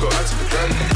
go out to the gun.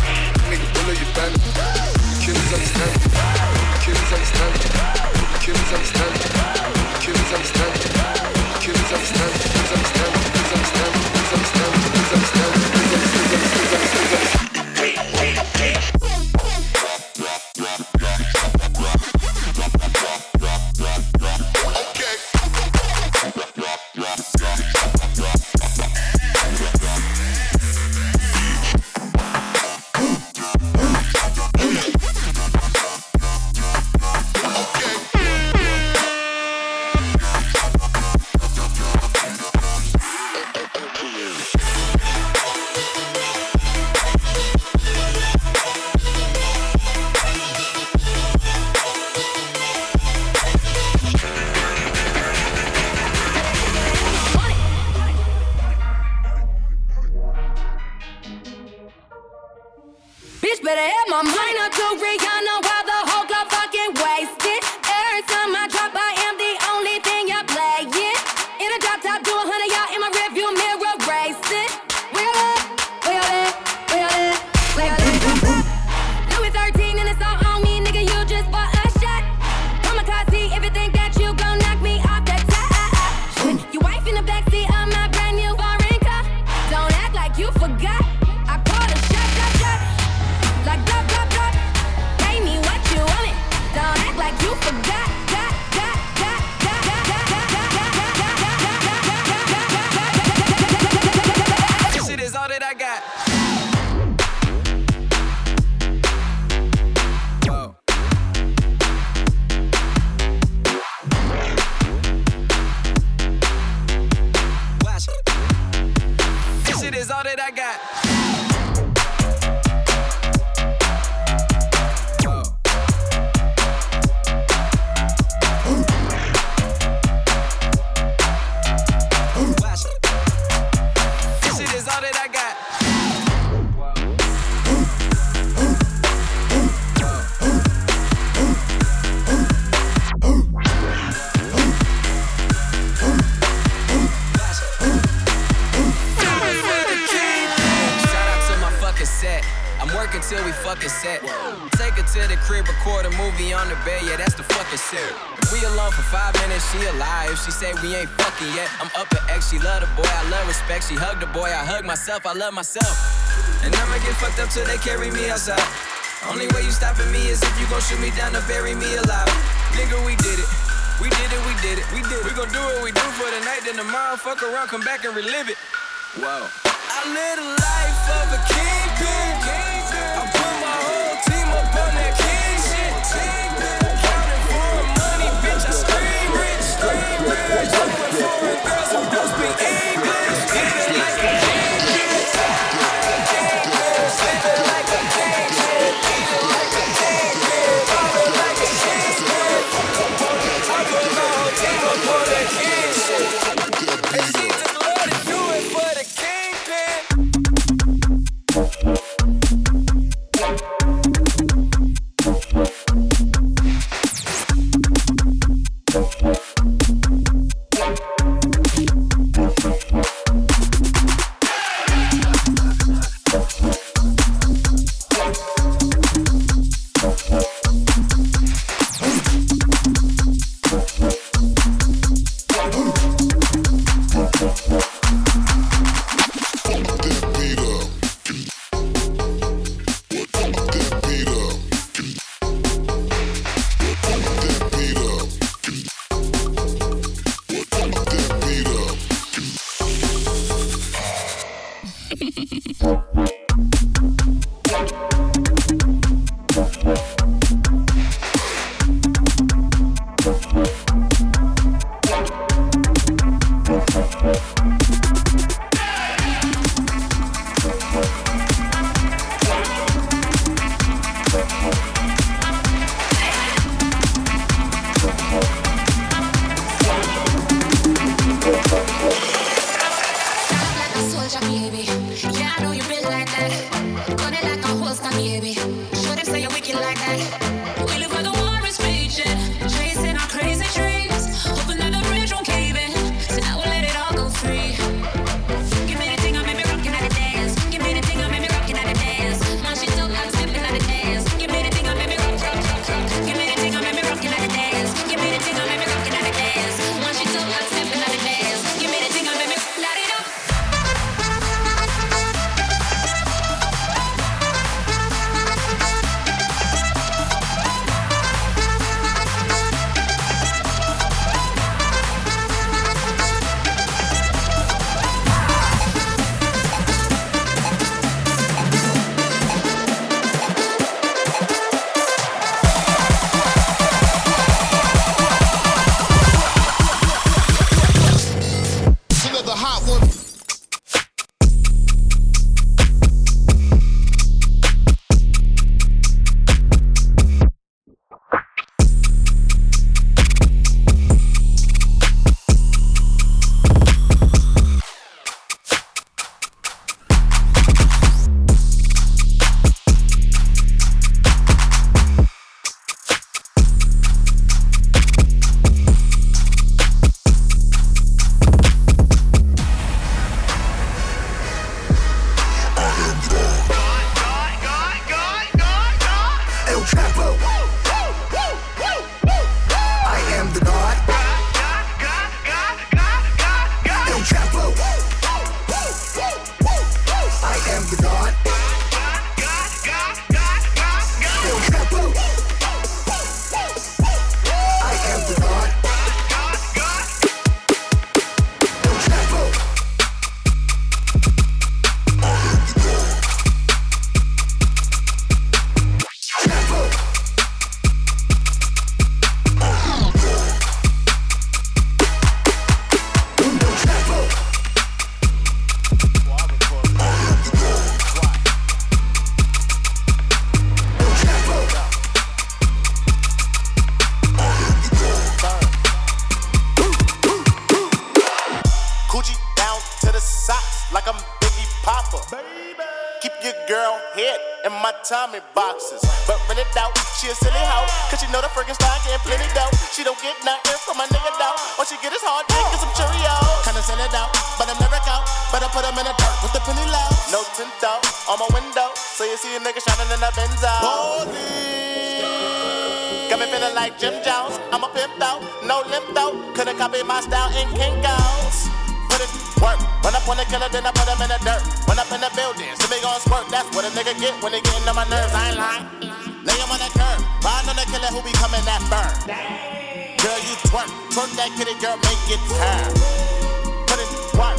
better have my mind up to Rihanna. shit is all that I got. Myself, I love myself. And I'ma get fucked up till they carry me outside. Only way you stopping me is if you gon' shoot me down to bury me alive. Nigga, we did it. We did it, we did it, we did it. We gon' do what we do for the night, then tomorrow fuck around, come back and relive it. Whoa. I live a life of a kingpin. I put my whole team up on that king shit. Counting for money, bitch, I scream rich. Scream rich. Looking for a girl supposed to be English. head Jim Jones. I'm a pimp though, no limp though. Couldn't copy my style in Kinko's put it work. Run up on the killer, then I put him in the dirt. Run up in the building, see me gon' squirt. That's what a nigga get when they gettin' on my nerves. I ain't lying. Lay him on the curb, ride on the killer who be coming that burn. Girl, you twerk, twerk that kitty, girl, make it turn. Put it work.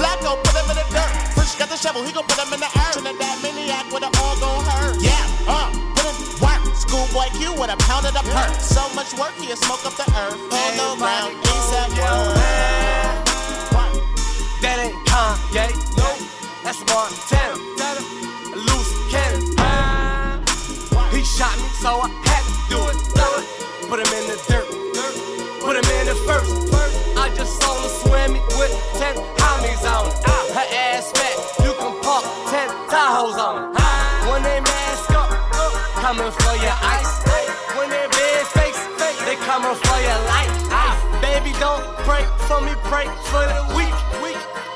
Blacko, put him in the dirt. Fresh got the shovel, he gon' put him in the earth. Trinidad maniac with the all gon' hurt. Yeah, uh. Schoolboy Q with a pound of the perk. So much work, he'll smoke up the earth. Pull around, ASAP, yo. That ain't Kanye, no, that's Montana. A loose cannon. He shot me, so I had to do it. Put him in the dirt, put him in the first. I just saw him swimming with ten homies on it. Her ass fat, you can park ten Tahoes on it. Coming for your ice. When they big face, they coming for your life. Baby, don't pray for me, pray for the weak.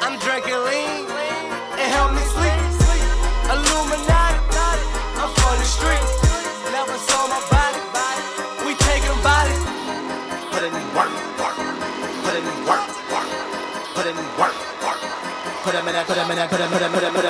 I'm drinking lean, it help me sleep. Illuminati, I'm from the streets. Never saw my body, we taking bodies. Put in work, work, put in work, work, put in work, work. Put in put in put him, put him, put him, put him,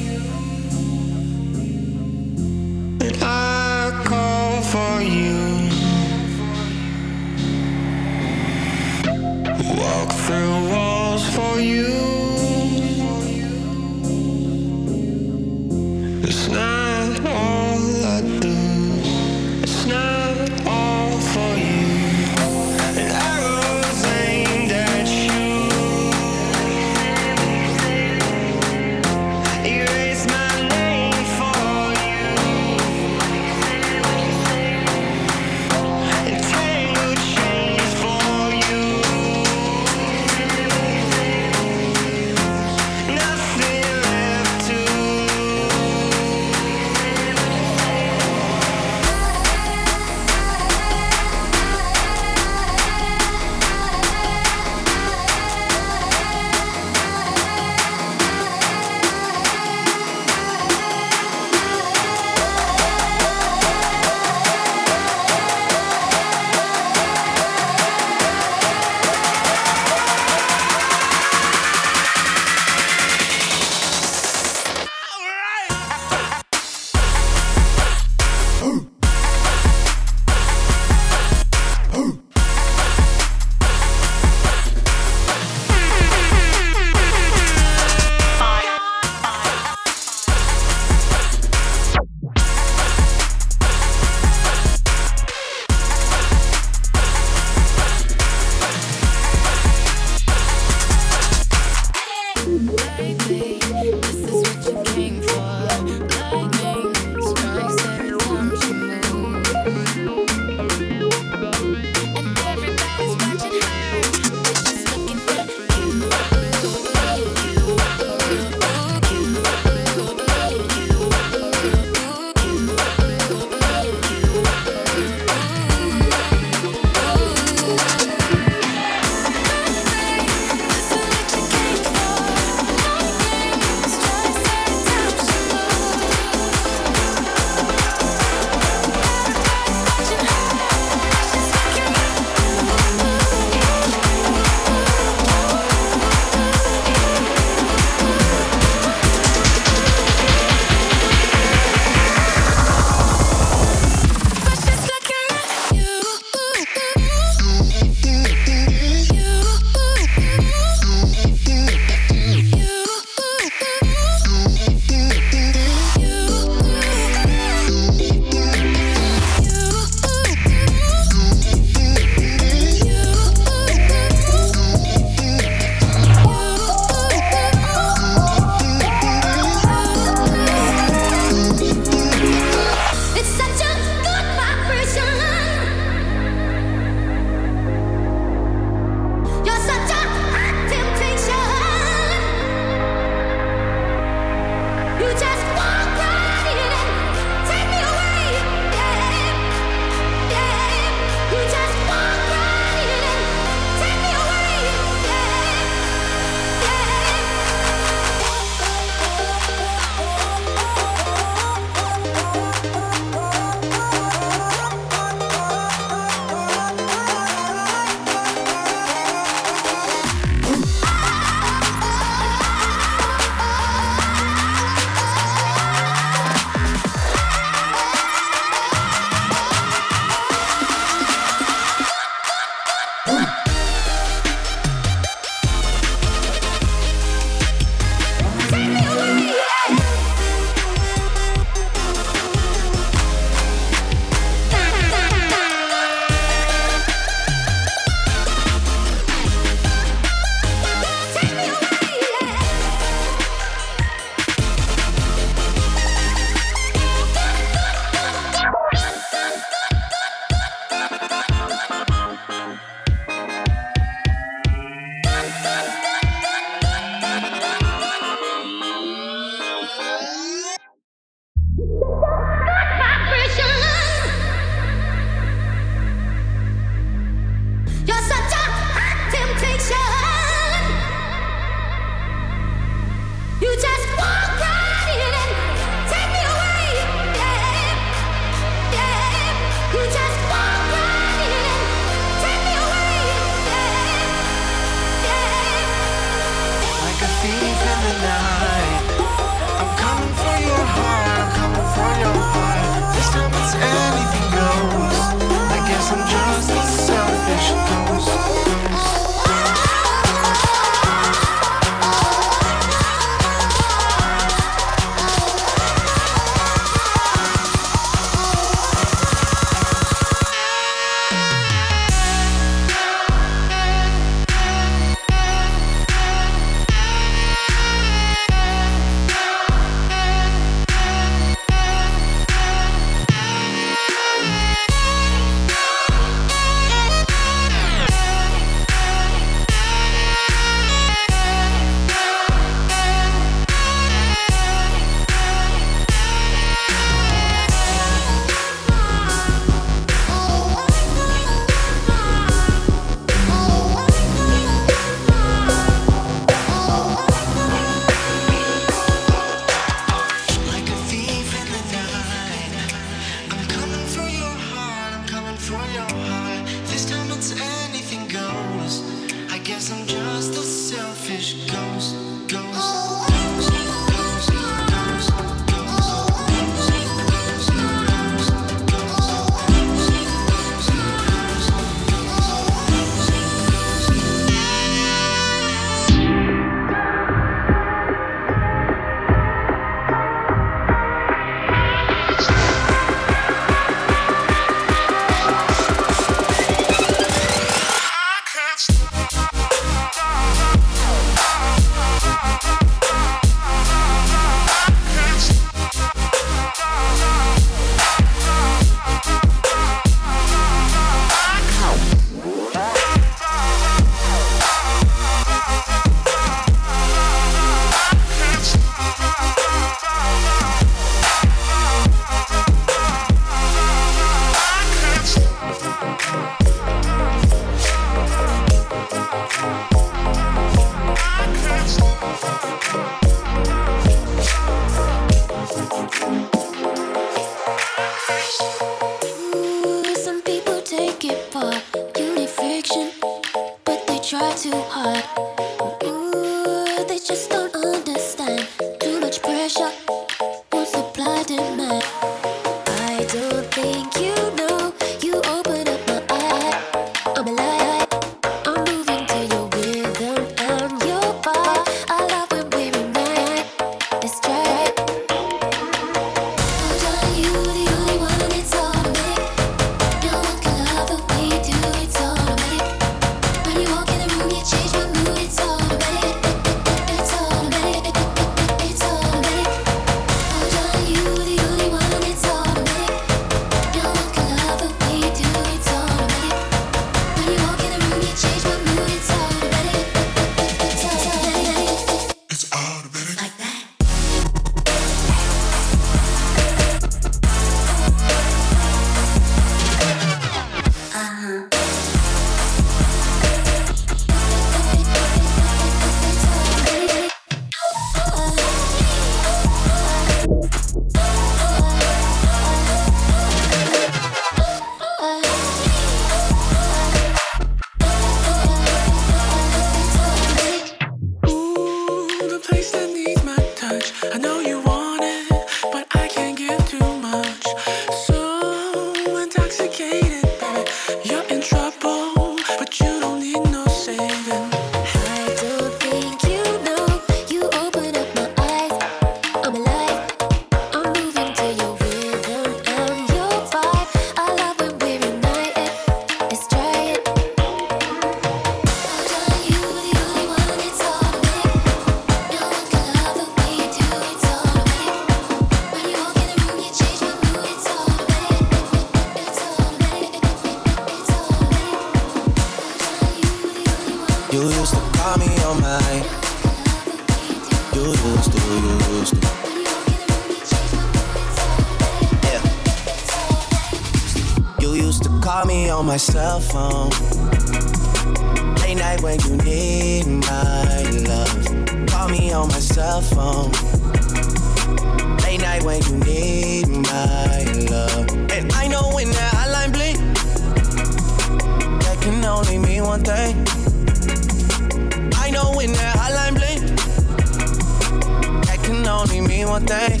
one thing.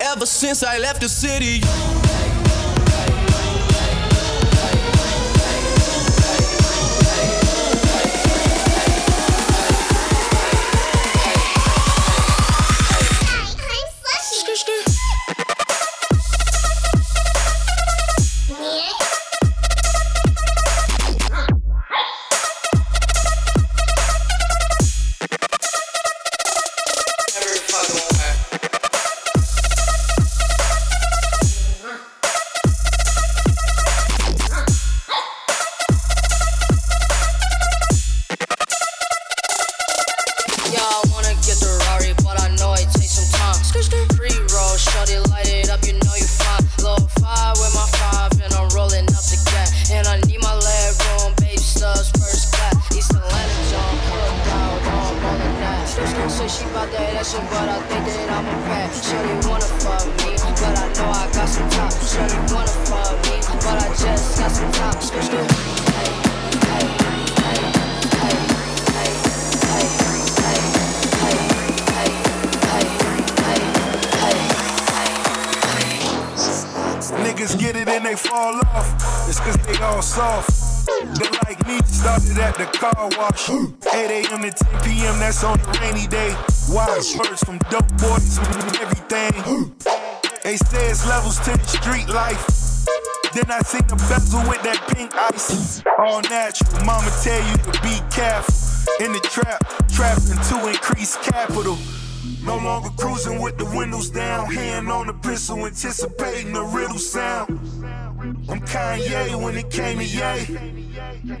Ever since I left the city, special, but I think that I'm a. Shorty wanna fuck me, but I know I got some time. Shorty wanna fuck me, but I just got some hey, hey, hey, hey, hey, hey, hey. Niggas get it and they fall off. It's cause they all soft. They like me started at the car wash. 8 a.m. to 10 p.m. That's on a rainy day. Wild words from dope boys with everything. They say it's levels to the street life. Then I seen the bezel with that pink ice. All natural. Mama tell you to be careful. In the trap, trapping to increase capital. No longer cruising with the windows down, hand on the pistol, anticipating the riddle sound. I'm Kanye when it came to Ye.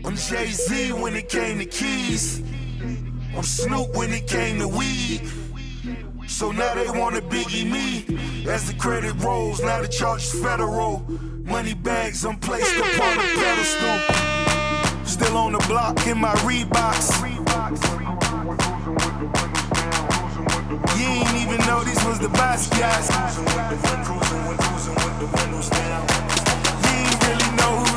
I'm Jay Z when it came to keys. I'm Snoop when it came to weed. So now they wanna biggie me. As the credit rolls, now the charge is federal. Money bags, I'm placed upon a pedestal. Still on the block in my Reeboks. You ain't even know these was the Basquiat's. You ain't really know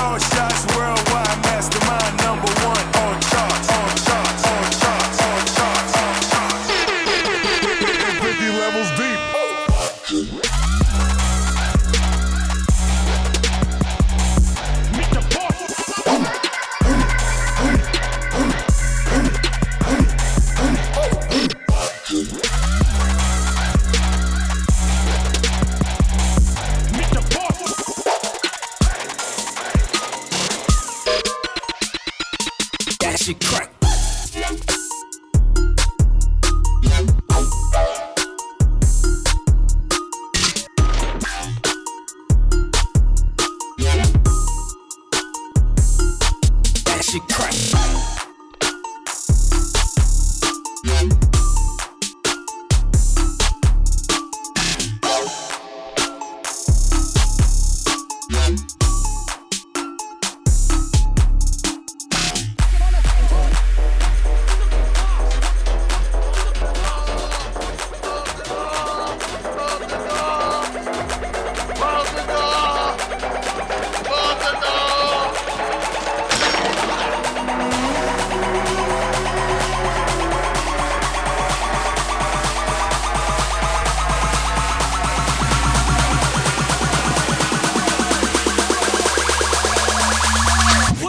all shots worldwide, mastermind number one on charts. That shit crack.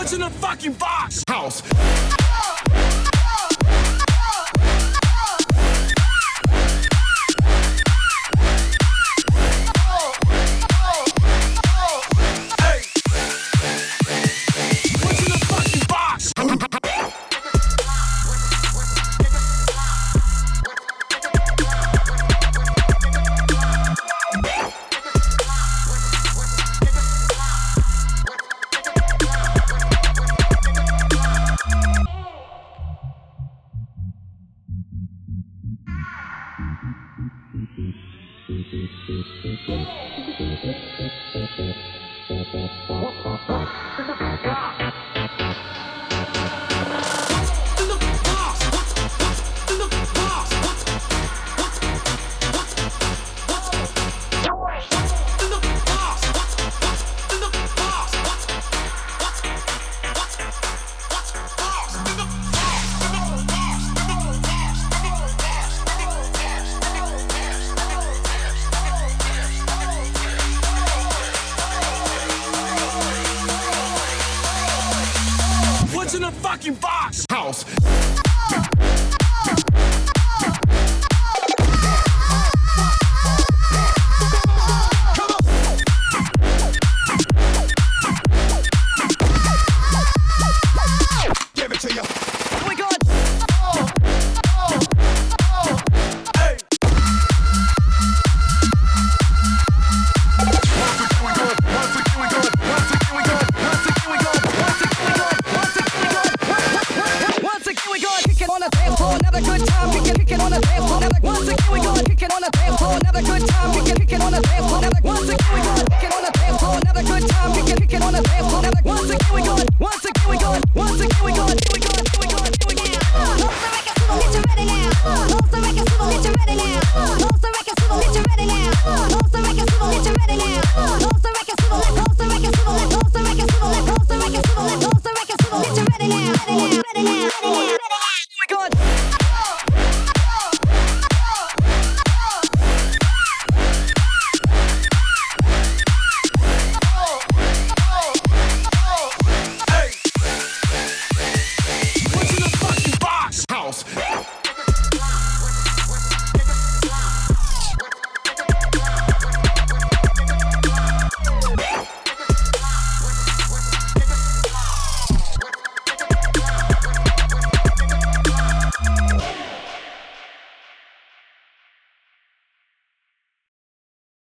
What's in the fucking box? House.